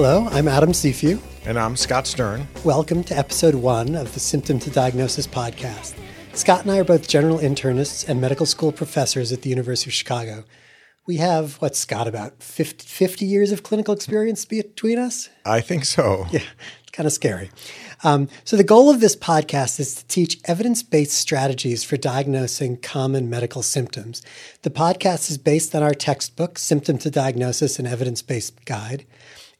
Hello, I'm Adam Cifu. And I'm Scott Stern. Welcome to episode one of the Symptom to Diagnosis podcast. Scott and I are both general internists and medical school professors at the University of Chicago. We have, what's Scott, about 50, 50 years of clinical experience between us? I think so. Yeah, kind of scary. Um, so, the goal of this podcast is to teach evidence based strategies for diagnosing common medical symptoms. The podcast is based on our textbook, Symptom to Diagnosis and Evidence Based Guide.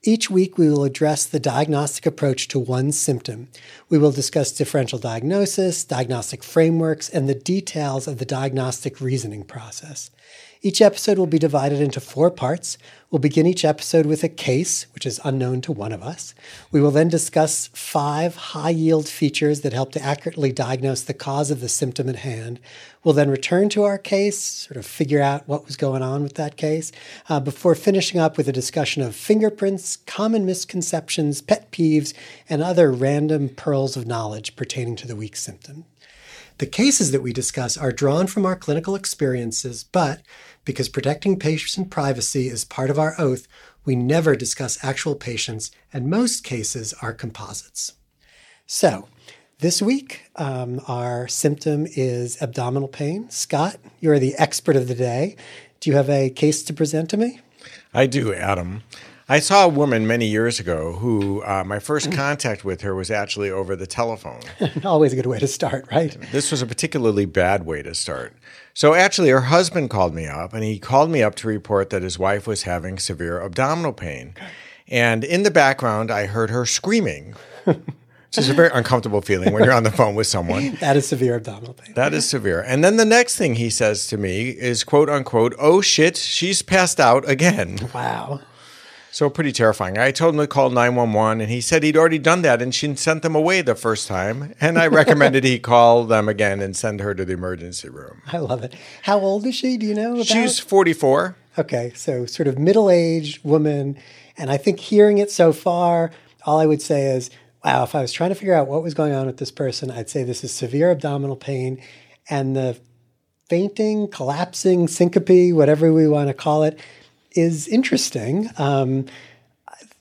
Each week, we will address the diagnostic approach to one symptom. We will discuss differential diagnosis, diagnostic frameworks, and the details of the diagnostic reasoning process. Each episode will be divided into four parts. We'll begin each episode with a case, which is unknown to one of us. We will then discuss five high yield features that help to accurately diagnose the cause of the symptom at hand. We'll then return to our case, sort of figure out what was going on with that case, uh, before finishing up with a discussion of fingerprints, common misconceptions, pet peeves, and other random pearls of knowledge pertaining to the week symptom. The cases that we discuss are drawn from our clinical experiences, but because protecting patient privacy is part of our oath, we never discuss actual patients, and most cases are composites. So, this week, um, our symptom is abdominal pain. Scott, you're the expert of the day. Do you have a case to present to me? I do, Adam. I saw a woman many years ago who uh, my first contact with her was actually over the telephone. Always a good way to start, right? This was a particularly bad way to start. So, actually, her husband called me up and he called me up to report that his wife was having severe abdominal pain. And in the background, I heard her screaming. Which is a very uncomfortable feeling when you're on the phone with someone. That is severe abdominal pain. That is severe. And then the next thing he says to me is, quote unquote, oh shit, she's passed out again. Wow. So pretty terrifying. I told him to call 911 and he said he'd already done that and she sent them away the first time. And I recommended he call them again and send her to the emergency room. I love it. How old is she? Do you know? About? She's 44. Okay, so sort of middle aged woman. And I think hearing it so far, all I would say is, wow, if I was trying to figure out what was going on with this person, I'd say this is severe abdominal pain and the fainting, collapsing, syncope, whatever we want to call it, is interesting. Um,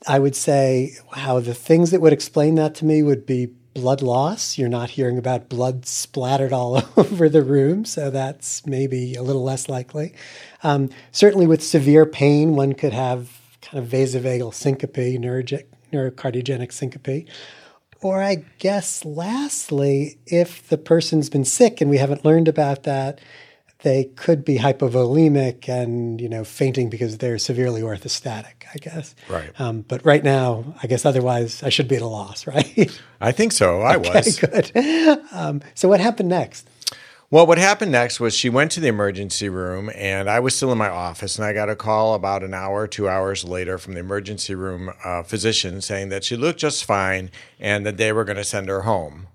I would say, wow, the things that would explain that to me would be blood loss. You're not hearing about blood splattered all over the room, so that's maybe a little less likely. Um, certainly, with severe pain, one could have kind of vasovagal syncope, neurocardiogenic syncope. Or, I guess, lastly, if the person's been sick and we haven't learned about that, they could be hypovolemic and you know fainting because they're severely orthostatic i guess. Right. Um, but right now i guess otherwise i should be at a loss right? I think so. I okay, was. good. Um, so what happened next? Well, what happened next was she went to the emergency room, and I was still in my office, and I got a call about an hour, two hours later from the emergency room uh, physician saying that she looked just fine and that they were going to send her home.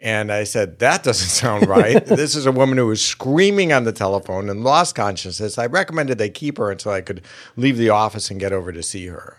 And I said, That doesn't sound right. this is a woman who was screaming on the telephone and lost consciousness. I recommended they keep her until I could leave the office and get over to see her.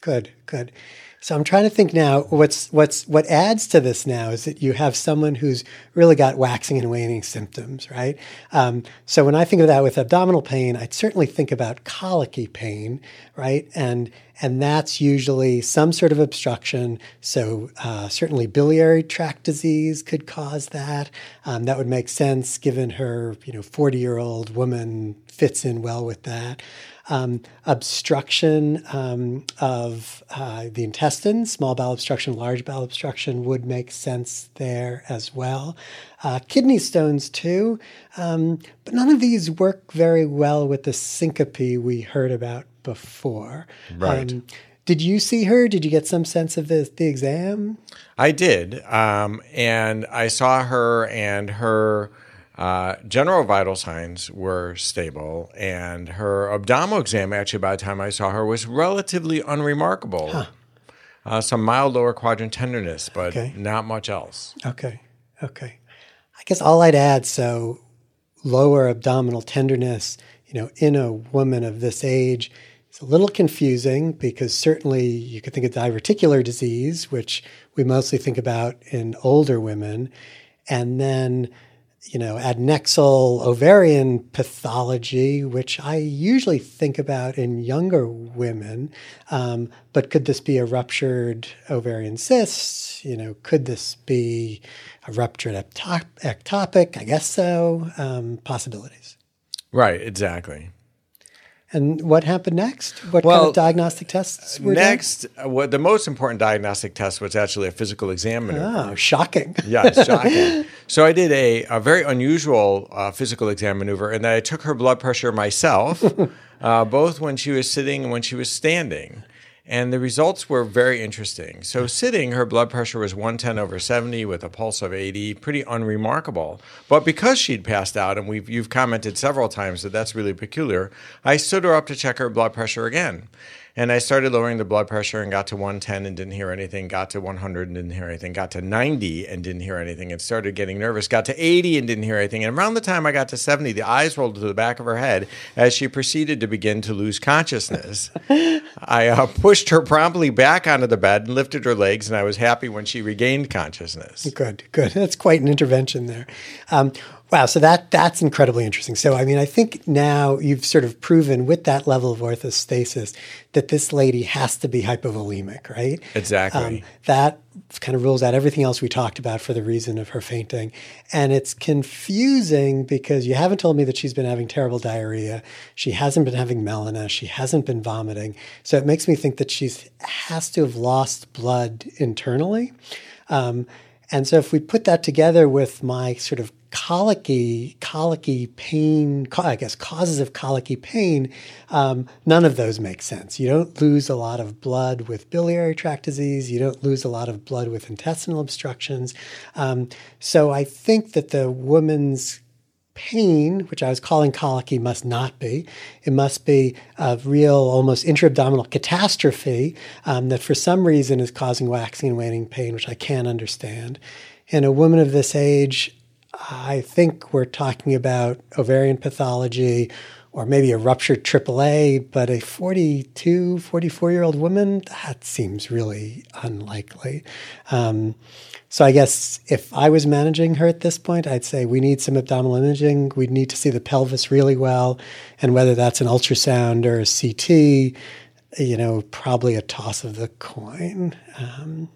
Good, good. So I'm trying to think now. What's what's what adds to this now is that you have someone who's really got waxing and waning symptoms, right? Um, so when I think of that with abdominal pain, I'd certainly think about colicky pain, right? And and that's usually some sort of obstruction. So uh, certainly biliary tract disease could cause that. Um, that would make sense given her, you know, 40 year old woman fits in well with that um, obstruction um, of uh, the intestine, small bowel obstruction, large bowel obstruction would make sense there as well. Uh, kidney stones too, um, but none of these work very well with the syncope we heard about before. Right. Um, did you see her? Did you get some sense of the, the exam? I did. Um, and I saw her and her uh, general vital signs were stable, and her abdominal exam, actually, by the time I saw her, was relatively unremarkable. Huh. Uh, some mild lower quadrant tenderness, but okay. not much else. Okay. Okay. I guess all I'd add so lower abdominal tenderness, you know, in a woman of this age, it's a little confusing because certainly you could think of diverticular disease, which we mostly think about in older women. And then you know, adnexal ovarian pathology, which I usually think about in younger women. Um, but could this be a ruptured ovarian cyst? You know, could this be a ruptured ectopic? I guess so. Um, possibilities. Right, exactly. And what happened next? What well, kind of diagnostic tests were next? What the most important diagnostic test was actually a physical exam. Oh, shocking! yeah, shocking. so I did a, a very unusual uh, physical exam maneuver, and I took her blood pressure myself, uh, both when she was sitting and when she was standing and the results were very interesting. So, sitting, her blood pressure was 110 over 70 with a pulse of 80, pretty unremarkable. But because she'd passed out, and we've, you've commented several times that that's really peculiar, I stood her up to check her blood pressure again. And I started lowering the blood pressure and got to 110 and didn't hear anything, got to 100 and didn't hear anything, got to 90 and didn't hear anything, and started getting nervous, got to 80 and didn't hear anything. And around the time I got to 70, the eyes rolled to the back of her head as she proceeded to begin to lose consciousness. I uh, pushed her promptly back onto the bed and lifted her legs, and I was happy when she regained consciousness. Good, good. That's quite an intervention there. Um, Wow, so that that's incredibly interesting. So I mean, I think now you've sort of proven with that level of orthostasis that this lady has to be hypovolemic, right? Exactly. Um, that kind of rules out everything else we talked about for the reason of her fainting. And it's confusing because you haven't told me that she's been having terrible diarrhea. She hasn't been having melena. She hasn't been vomiting. So it makes me think that she's has to have lost blood internally. Um, and so if we put that together with my sort of colicky, colicky pain, I guess causes of colicky pain, um, none of those make sense. You don't lose a lot of blood with biliary tract disease. You don't lose a lot of blood with intestinal obstructions. Um, so I think that the woman's pain, which I was calling colicky, must not be. It must be a real, almost intra-abdominal catastrophe um, that for some reason is causing waxing and waning pain, which I can't understand. And a woman of this age, I think we're talking about ovarian pathology or maybe a ruptured AAA, but a 42, 44 year old woman, that seems really unlikely. Um, so I guess if I was managing her at this point, I'd say we need some abdominal imaging. We'd need to see the pelvis really well, and whether that's an ultrasound or a CT, you know, probably a toss of the coin. Um,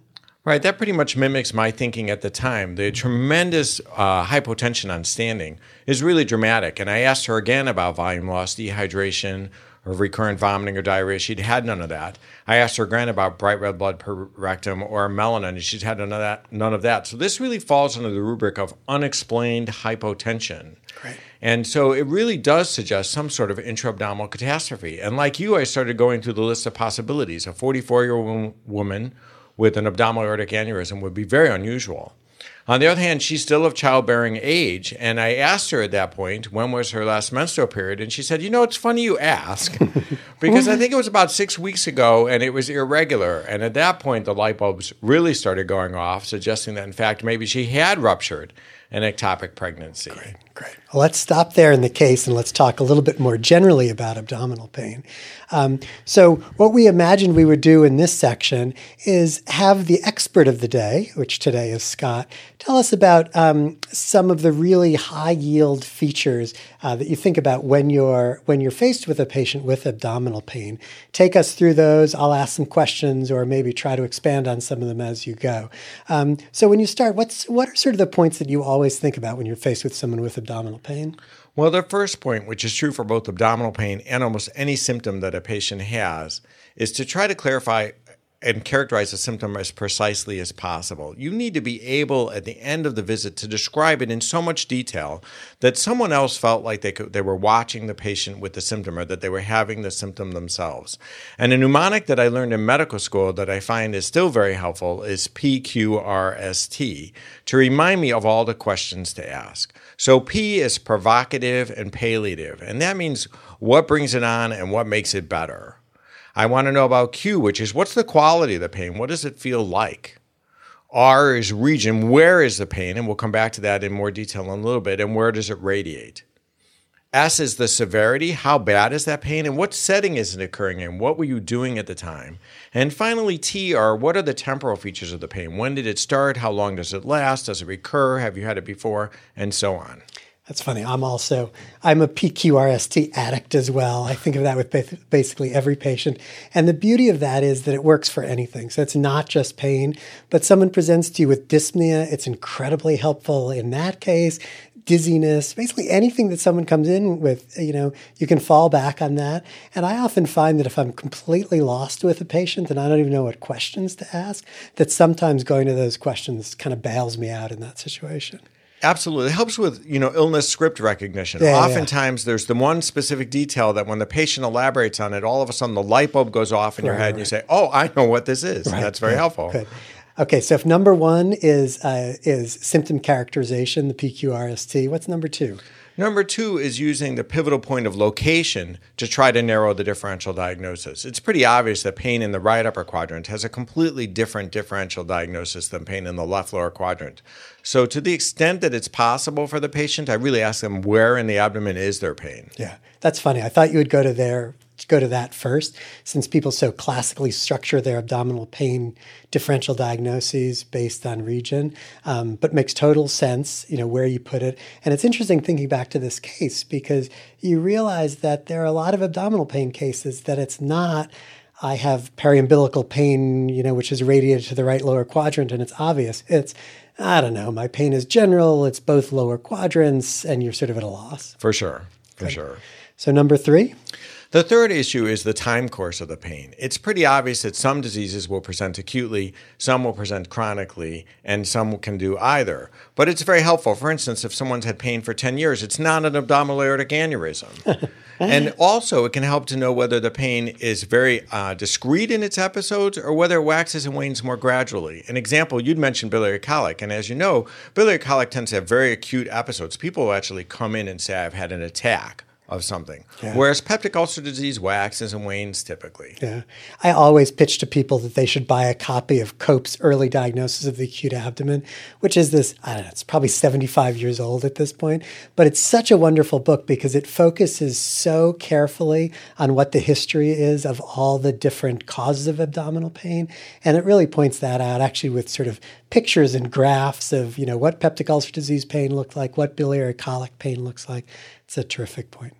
Right, that pretty much mimics my thinking at the time. The tremendous uh, hypotension on standing is really dramatic. And I asked her again about volume loss, dehydration, or recurrent vomiting or diarrhea. She'd had none of that. I asked her again about bright red blood per rectum or melena, and she'd had none of that. None of that. So this really falls under the rubric of unexplained hypotension. Right. And so it really does suggest some sort of intra-abdominal catastrophe. And like you, I started going through the list of possibilities. A 44-year-old woman with an abdominal aortic aneurysm would be very unusual. On the other hand, she's still of childbearing age. And I asked her at that point, when was her last menstrual period? And she said, You know, it's funny you ask, because I think it was about six weeks ago and it was irregular. And at that point, the light bulbs really started going off, suggesting that, in fact, maybe she had ruptured an ectopic pregnancy. Great, great. Well, let's stop there in the case and let's talk a little bit more generally about abdominal pain. Um, so, what we imagined we would do in this section is have the expert of the day, which today is Scott, tell us about um, some of the really high yield features uh, that you think about when you're when you're faced with a patient with abdominal pain. Take us through those. I'll ask some questions, or maybe try to expand on some of them as you go. Um, so, when you start, what's what are sort of the points that you always think about when you're faced with someone with abdominal pain? Well, the first point, which is true for both abdominal pain and almost any symptom that a patient has, is to try to clarify and characterize a symptom as precisely as possible. You need to be able at the end of the visit to describe it in so much detail that someone else felt like they could, they were watching the patient with the symptom or that they were having the symptom themselves. And a mnemonic that I learned in medical school that I find is still very helpful is PQRST to remind me of all the questions to ask. So P is provocative and palliative, and that means what brings it on and what makes it better. I want to know about Q, which is what's the quality of the pain? What does it feel like? R is region. Where is the pain? And we'll come back to that in more detail in a little bit. And where does it radiate? S is the severity. How bad is that pain? And what setting is it occurring in? What were you doing at the time? And finally, T are what are the temporal features of the pain? When did it start? How long does it last? Does it recur? Have you had it before? And so on. That's funny. I'm also I'm a PQRST addict as well. I think of that with basically every patient. And the beauty of that is that it works for anything. So it's not just pain, but someone presents to you with dyspnea, it's incredibly helpful in that case dizziness, basically anything that someone comes in with, you know, you can fall back on that. And I often find that if I'm completely lost with a patient and I don't even know what questions to ask, that sometimes going to those questions kind of bails me out in that situation. Absolutely. It helps with, you know, illness script recognition. Yeah, Oftentimes yeah. there's the one specific detail that when the patient elaborates on it, all of a sudden the light bulb goes off in right, your head right. and you say, Oh, I know what this is. Right, That's very helpful. Good. Okay, so if number one is uh, is symptom characterization, the PQRST, what's number two? Number two is using the pivotal point of location to try to narrow the differential diagnosis. It's pretty obvious that pain in the right upper quadrant has a completely different differential diagnosis than pain in the left lower quadrant. So, to the extent that it's possible for the patient, I really ask them where in the abdomen is their pain. Yeah, that's funny. I thought you would go to there go to that first, since people so classically structure their abdominal pain differential diagnoses based on region, um, but makes total sense, you know, where you put it. And it's interesting thinking back to this case because you realize that there are a lot of abdominal pain cases that it's not. I have periumbilical pain, you know, which is radiated to the right lower quadrant, and it's obvious. It's I don't know, my pain is general, it's both lower quadrants, and you're sort of at a loss. For sure. For okay. sure. So, number three? The third issue is the time course of the pain. It's pretty obvious that some diseases will present acutely, some will present chronically, and some can do either. But it's very helpful. For instance, if someone's had pain for 10 years, it's not an abdominal aortic aneurysm. and also, it can help to know whether the pain is very uh, discrete in its episodes or whether it waxes and wanes more gradually. An example, you'd mentioned biliary colic. And as you know, biliary colic tends to have very acute episodes. People will actually come in and say, I've had an attack of something. Yeah. Whereas peptic ulcer disease waxes and wanes typically. Yeah. I always pitch to people that they should buy a copy of Cope's Early Diagnosis of the Acute Abdomen, which is this, I don't know, it's probably 75 years old at this point, but it's such a wonderful book because it focuses so carefully on what the history is of all the different causes of abdominal pain. And it really points that out actually with sort of pictures and graphs of, you know, what peptic ulcer disease pain looked like, what biliary colic pain looks like. It's a terrific point.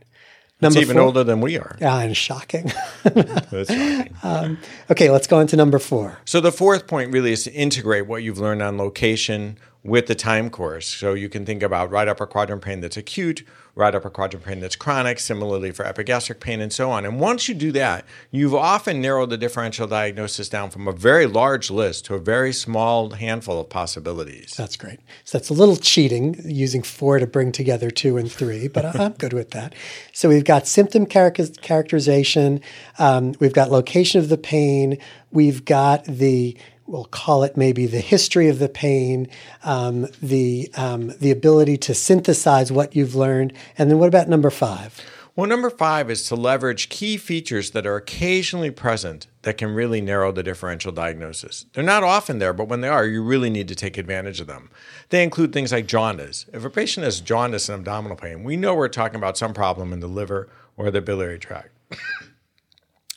Number it's even four. older than we are. Yeah, and shocking. That's shocking. Um, okay, let's go into number four. So the fourth point really is to integrate what you've learned on location with the time course. So you can think about right upper quadrant pain that's acute, right upper quadrant pain that's chronic, similarly for epigastric pain and so on. And once you do that, you've often narrowed the differential diagnosis down from a very large list to a very small handful of possibilities. That's great. So that's a little cheating using four to bring together two and three, but I'm good with that. So we've got symptom char- characterization, um, we've got location of the pain, we've got the we'll call it maybe the history of the pain, um, the um, the ability to synthesize what you've learned, and then what about number five? Well, number five is to leverage key features that are occasionally present that can really narrow the differential diagnosis. They're not often there, but when they are, you really need to take advantage of them. They include things like jaundice. If a patient has jaundice and abdominal pain, we know we're talking about some problem in the liver or the biliary tract.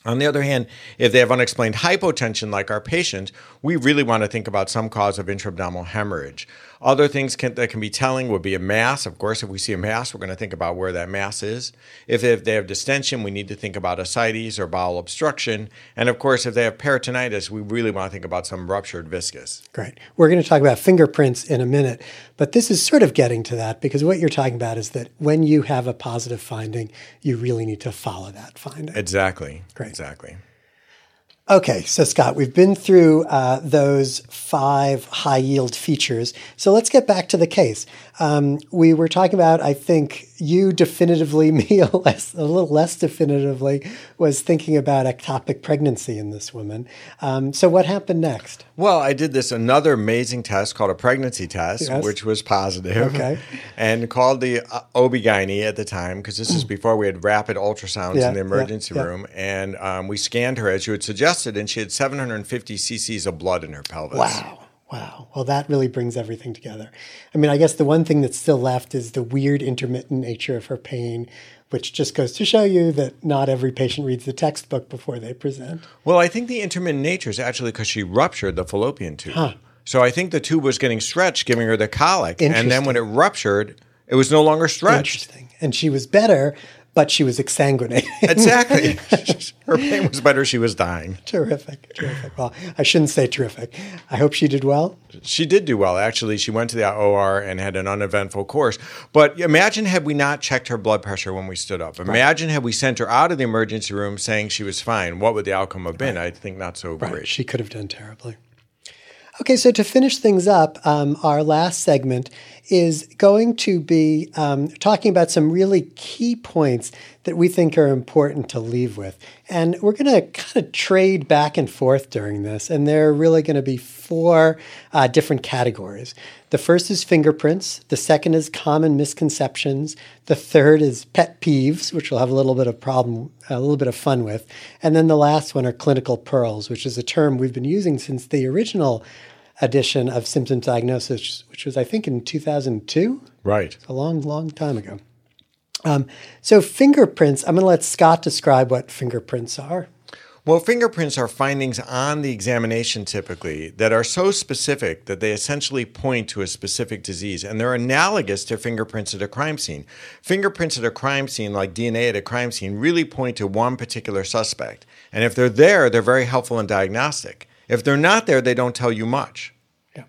On the other hand, if they have unexplained hypotension like our patient, we really want to think about some cause of intra-abdominal hemorrhage. Other things can, that can be telling would be a mass. Of course, if we see a mass, we're going to think about where that mass is. If, if they have distension, we need to think about ascites or bowel obstruction. And of course, if they have peritonitis, we really want to think about some ruptured viscus. Great. We're going to talk about fingerprints in a minute, but this is sort of getting to that because what you're talking about is that when you have a positive finding, you really need to follow that finding. Exactly. Great. Exactly. Okay, so Scott, we've been through uh, those five high yield features. So let's get back to the case. Um, we were talking about, I think you definitively, me a, less, a little less definitively, was thinking about ectopic pregnancy in this woman. Um, so what happened next? Well, I did this another amazing test called a pregnancy test, yes. which was positive. Okay. And called the uh, OB-GYN at the time, because this is before we had rapid ultrasounds yeah, in the emergency yeah, yeah. room. And um, we scanned her as you had suggested, and she had 750 cc's of blood in her pelvis. Wow. Wow. Well, that really brings everything together. I mean, I guess the one thing that's still left is the weird intermittent nature of her pain, which just goes to show you that not every patient reads the textbook before they present. Well, I think the intermittent nature is actually because she ruptured the fallopian tube. Huh. So I think the tube was getting stretched, giving her the colic. And then when it ruptured, it was no longer stretched. Interesting. And she was better, but she was exsanguinating. Exactly. her pain was better. She was dying. terrific. Terrific. Well, I shouldn't say terrific. I hope she did well. She did do well, actually. She went to the OR and had an uneventful course. But imagine had we not checked her blood pressure when we stood up. Imagine had we sent her out of the emergency room saying she was fine. What would the outcome have been? I think not so great. She could have done terribly. Okay, so to finish things up, um, our last segment is going to be um, talking about some really key points that we think are important to leave with. And we're going to kind of trade back and forth during this. And there are really going to be four uh, different categories. The first is fingerprints, the second is common misconceptions, the third is pet peeves, which we'll have a little bit of problem, a little bit of fun with. And then the last one are clinical pearls, which is a term we've been using since the original edition of symptom diagnosis, which was, I think, in 2002, Right. a long, long time ago. Um, so, fingerprints, I'm going to let Scott describe what fingerprints are. Well, fingerprints are findings on the examination typically that are so specific that they essentially point to a specific disease. And they're analogous to fingerprints at a crime scene. Fingerprints at a crime scene, like DNA at a crime scene, really point to one particular suspect. And if they're there, they're very helpful in diagnostic. If they're not there, they don't tell you much. Yeah.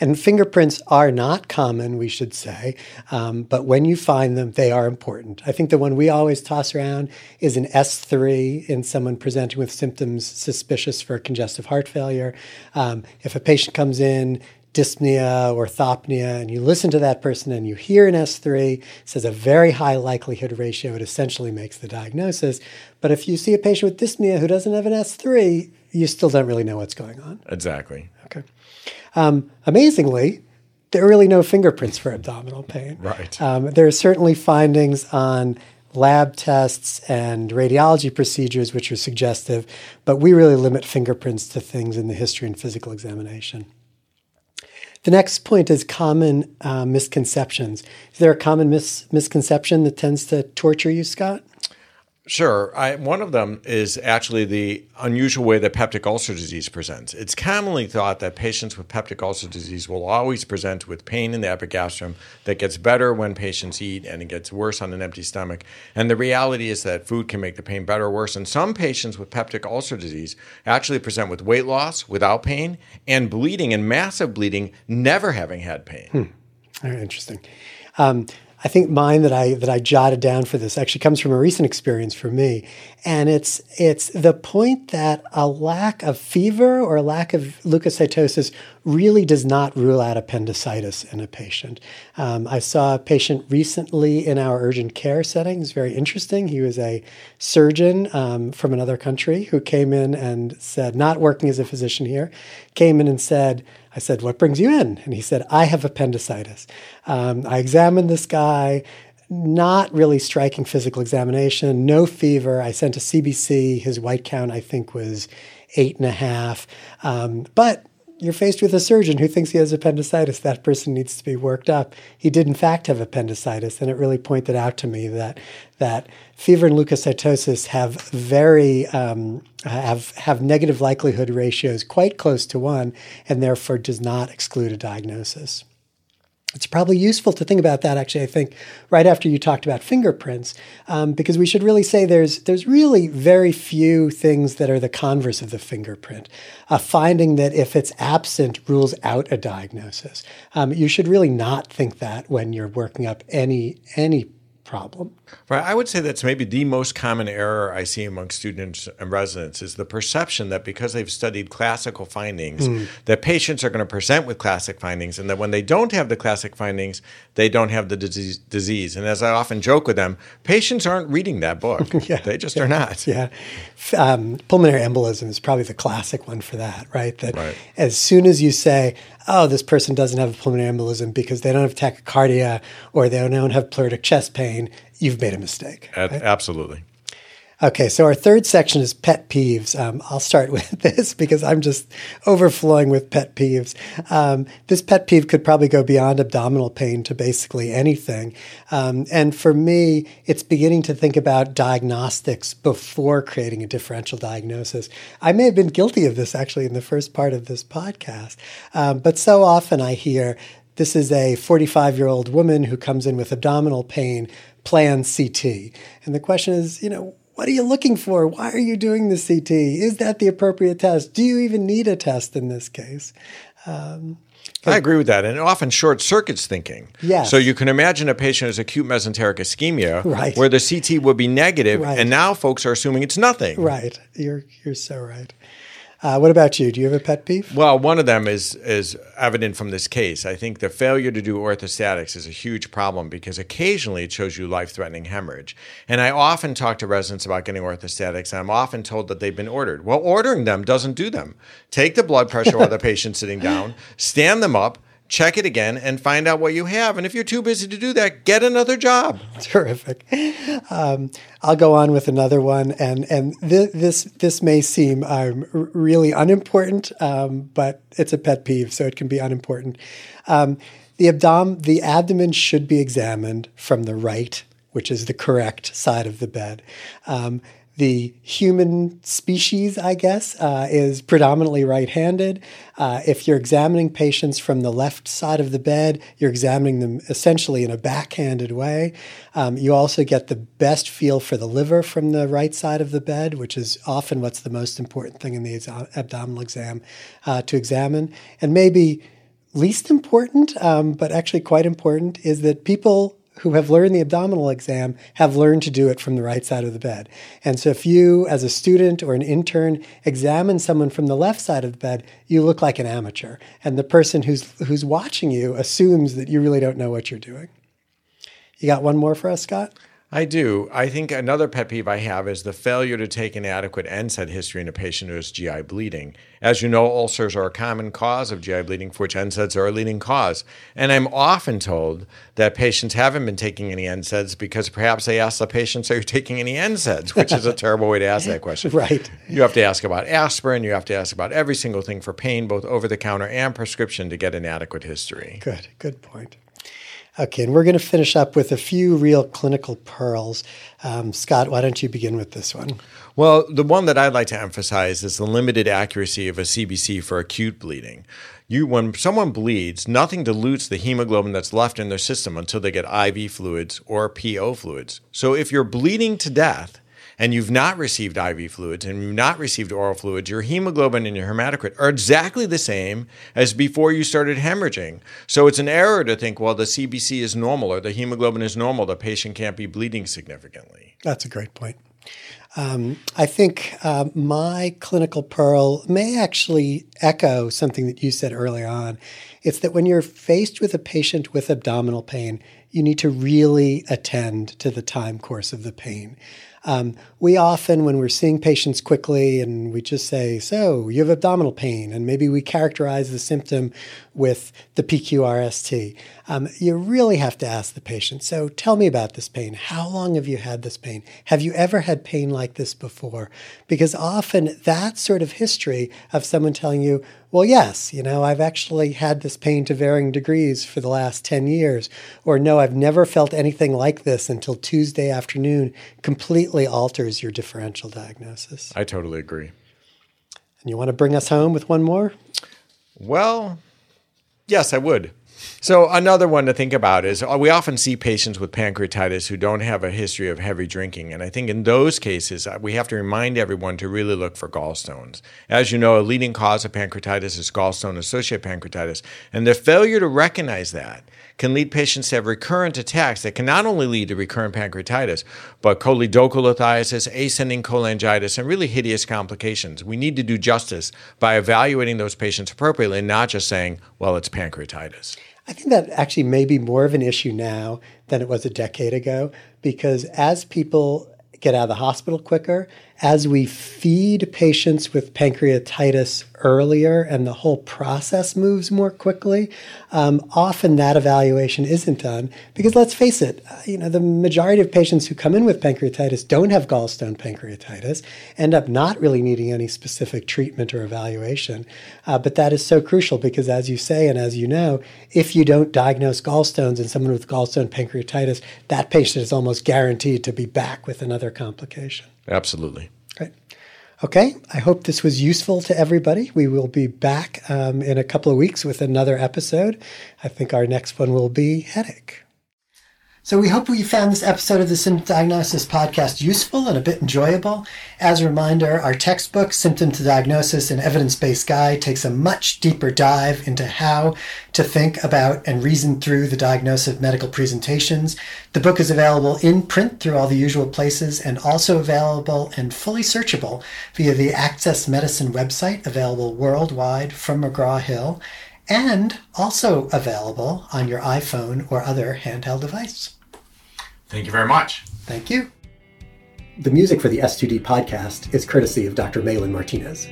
And fingerprints are not common, we should say, um, but when you find them, they are important. I think the one we always toss around is an S3 in someone presenting with symptoms suspicious for congestive heart failure. Um, if a patient comes in, dyspnea orthopnea, and you listen to that person and you hear an S3, it says a very high likelihood ratio, it essentially makes the diagnosis. But if you see a patient with dyspnea who doesn't have an S3, you still don't really know what's going on. Exactly. Okay. Um, amazingly, there are really no fingerprints for abdominal pain. Right. Um, there are certainly findings on lab tests and radiology procedures which are suggestive, but we really limit fingerprints to things in the history and physical examination. The next point is common uh, misconceptions. Is there a common mis- misconception that tends to torture you, Scott? Sure. I, one of them is actually the unusual way that peptic ulcer disease presents. It's commonly thought that patients with peptic ulcer disease will always present with pain in the epigastrium that gets better when patients eat and it gets worse on an empty stomach. And the reality is that food can make the pain better or worse. And some patients with peptic ulcer disease actually present with weight loss without pain and bleeding and massive bleeding, never having had pain. Very interesting. Um, I think mine that I that I jotted down for this actually comes from a recent experience for me, and it's it's the point that a lack of fever or a lack of leukocytosis really does not rule out appendicitis in a patient. Um, I saw a patient recently in our urgent care setting. It's very interesting. He was a surgeon um, from another country who came in and said, not working as a physician here, came in and said. I said, What brings you in? And he said, I have appendicitis. Um, I examined this guy, not really striking physical examination, no fever. I sent a CBC. His white count, I think, was eight and a half. Um, but you're faced with a surgeon who thinks he has appendicitis. That person needs to be worked up. He did, in fact, have appendicitis, and it really pointed out to me that that fever and leukocytosis have very um, have have negative likelihood ratios quite close to one, and therefore does not exclude a diagnosis. It's probably useful to think about that. Actually, I think right after you talked about fingerprints, um, because we should really say there's there's really very few things that are the converse of the fingerprint. A finding that if it's absent rules out a diagnosis. Um, you should really not think that when you're working up any any problem. Right. I would say that's maybe the most common error I see among students and residents is the perception that because they've studied classical findings, that patients are going to present with classic findings, and that when they don't have the classic findings, they don't have the disease. disease. And as I often joke with them, patients aren't reading that book. yeah, they just are not. Yeah. Um, pulmonary embolism is probably the classic one for that, right? That Right. as soon as you say, oh, this person doesn't have a pulmonary embolism because they don't have tachycardia or they don't have pleuritic chest pain, you've made a mistake. Ab- Absolutely. Okay, so our third section is pet peeves. Um, I'll start with this because I'm just overflowing with pet peeves. Um, this pet peeve could probably go beyond abdominal pain to basically anything. Um, and for me, it's beginning to think about diagnostics before creating a differential diagnosis. I may have been guilty of this actually in the first part of this podcast, um, but so often I hear this is a 45 year old woman who comes in with abdominal pain plan CT. And the question is, you know, what are you looking for? Why are you doing the CT? Is that the appropriate test? Do you even need a test in this case? Um, I agree with that. And it often short circuits thinking. Yes. So you can imagine a patient has acute mesenteric ischemia Right. where the CT would be negative, Right. and now folks are assuming it's nothing. right. You're, you're so right. Uh, what about you? Do you have a pet peeve? Well, one of them is is evident from this case. I think the failure to do orthostatics is a huge problem because occasionally it shows you life-threatening hemorrhage. And I often talk to residents about getting orthostatics, and I'm often told that they've been ordered. Well, ordering them doesn't do them. Take the blood pressure while the patient's sitting down, stand them up, check it again, and find out what you have. And if you're too busy to do that, get another job. Terrific. Um, I'll go on with another one, and and th- this this may seem um, really unimportant, um, but it's a pet peeve, so it can be unimportant. Um, the abdom the abdomen should be examined from the right, which is the correct side of the bed. Um, the human species, I guess, uh, is predominantly right handed. Uh, if you're examining patients from the left side of the bed, you're examining them essentially in a backhanded way. Um, you also get the best feel for the liver from the right side of the bed, which is often what's the most important thing in the abdominal exam uh, to examine. And maybe least important, um, but actually quite important, is that people who have learned the abdominal exam have learned to do it from the right side of the bed. And so if you, as a student or an intern, examine someone from the left side of the bed, you look like an amateur. And the person who's, who's watching you assumes that you really don't know what you're doing. You got one more for us, Scott? I do. I think another pet peeve I have is the failure to take an adequate NSAID history in a patient who has GI bleeding. As you know, ulcers are a common cause of GI bleeding, for which NSAIDs are a leading cause. And I'm often told that patients haven't been taking any NSAIDs because perhaps they ask the patients, Are you taking any NSAIDs? Which is a terrible way to ask that question. Right. You have to ask about aspirin, you have to ask about every single thing for pain, both over the counter and prescription, to get an adequate history. Good, good point. Okay, and we're going to finish up with a few real clinical pearls. Um, Scott, why don't you begin with this one? Well, the one that I'd like to emphasize is the limited accuracy of a CBC for acute bleeding. You, when someone bleeds, nothing dilutes the hemoglobin that's left in their system until they get IV fluids or PO fluids. So if you're bleeding to death and you've not received IV fluids and you've not received oral fluids, your hemoglobin and your hematocrit are exactly the same as before you started hemorrhaging. So it's an error to think, well, the CBC is normal or the hemoglobin is normal, the patient can't be bleeding significantly. That's a great point. Um, I think uh, my clinical pearl may actually echo something that you said earlier on. It's that when you're faced with a patient with abdominal pain, you need to really attend to the time course of the pain. Um, we often, when we're seeing patients quickly and we just say, So, you have abdominal pain, and maybe we characterize the symptom with the PQRST, um, you really have to ask the patient, So, tell me about this pain. How long have you had this pain? Have you ever had pain like this before? Because often that sort of history of someone telling you, well, yes, you know, I've actually had this pain to varying degrees for the last 10 years. Or no, I've never felt anything like this until Tuesday afternoon completely alters your differential diagnosis. I totally agree. And you want to bring us home with one more? Well, yes, I would. So another one to think about is uh, we often see patients with pancreatitis who don't have a history of heavy drinking, and I think in those cases uh, we have to remind everyone to really look for gallstones. As you know, a leading cause of pancreatitis is gallstone-associated pancreatitis, and the failure to recognize that can lead patients to have recurrent attacks that can not only lead to recurrent pancreatitis, but choledocholithiasis, ascending cholangitis, and really hideous complications. We need to do justice by evaluating those patients appropriately and not just saying, well, it's pancreatitis. I think that actually may be more of an issue now than it was a decade ago because as people get out of the hospital quicker, as we feed patients with pancreatitis earlier and the whole process moves more quickly, um, often that evaluation isn't done because let's face it, uh, you know, the majority of patients who come in with pancreatitis don't have gallstone pancreatitis, end up not really needing any specific treatment or evaluation. Uh, but that is so crucial because, as you say, and as you know, if you don't diagnose gallstones in someone with gallstone pancreatitis, that patient is almost guaranteed to be back with another complication. Absolutely. Great. Okay, I hope this was useful to everybody. We will be back um, in a couple of weeks with another episode. I think our next one will be headache. So we hope you found this episode of the Symptom Diagnosis podcast useful and a bit enjoyable. As a reminder, our textbook, Symptom to Diagnosis, an evidence-based guide, takes a much deeper dive into how to think about and reason through the diagnosis of medical presentations. The book is available in print through all the usual places and also available and fully searchable via the Access Medicine website, available worldwide from McGraw-Hill and also available on your iPhone or other handheld device. Thank you very much. Thank you. The music for the S2D podcast is courtesy of Dr. Malin Martinez.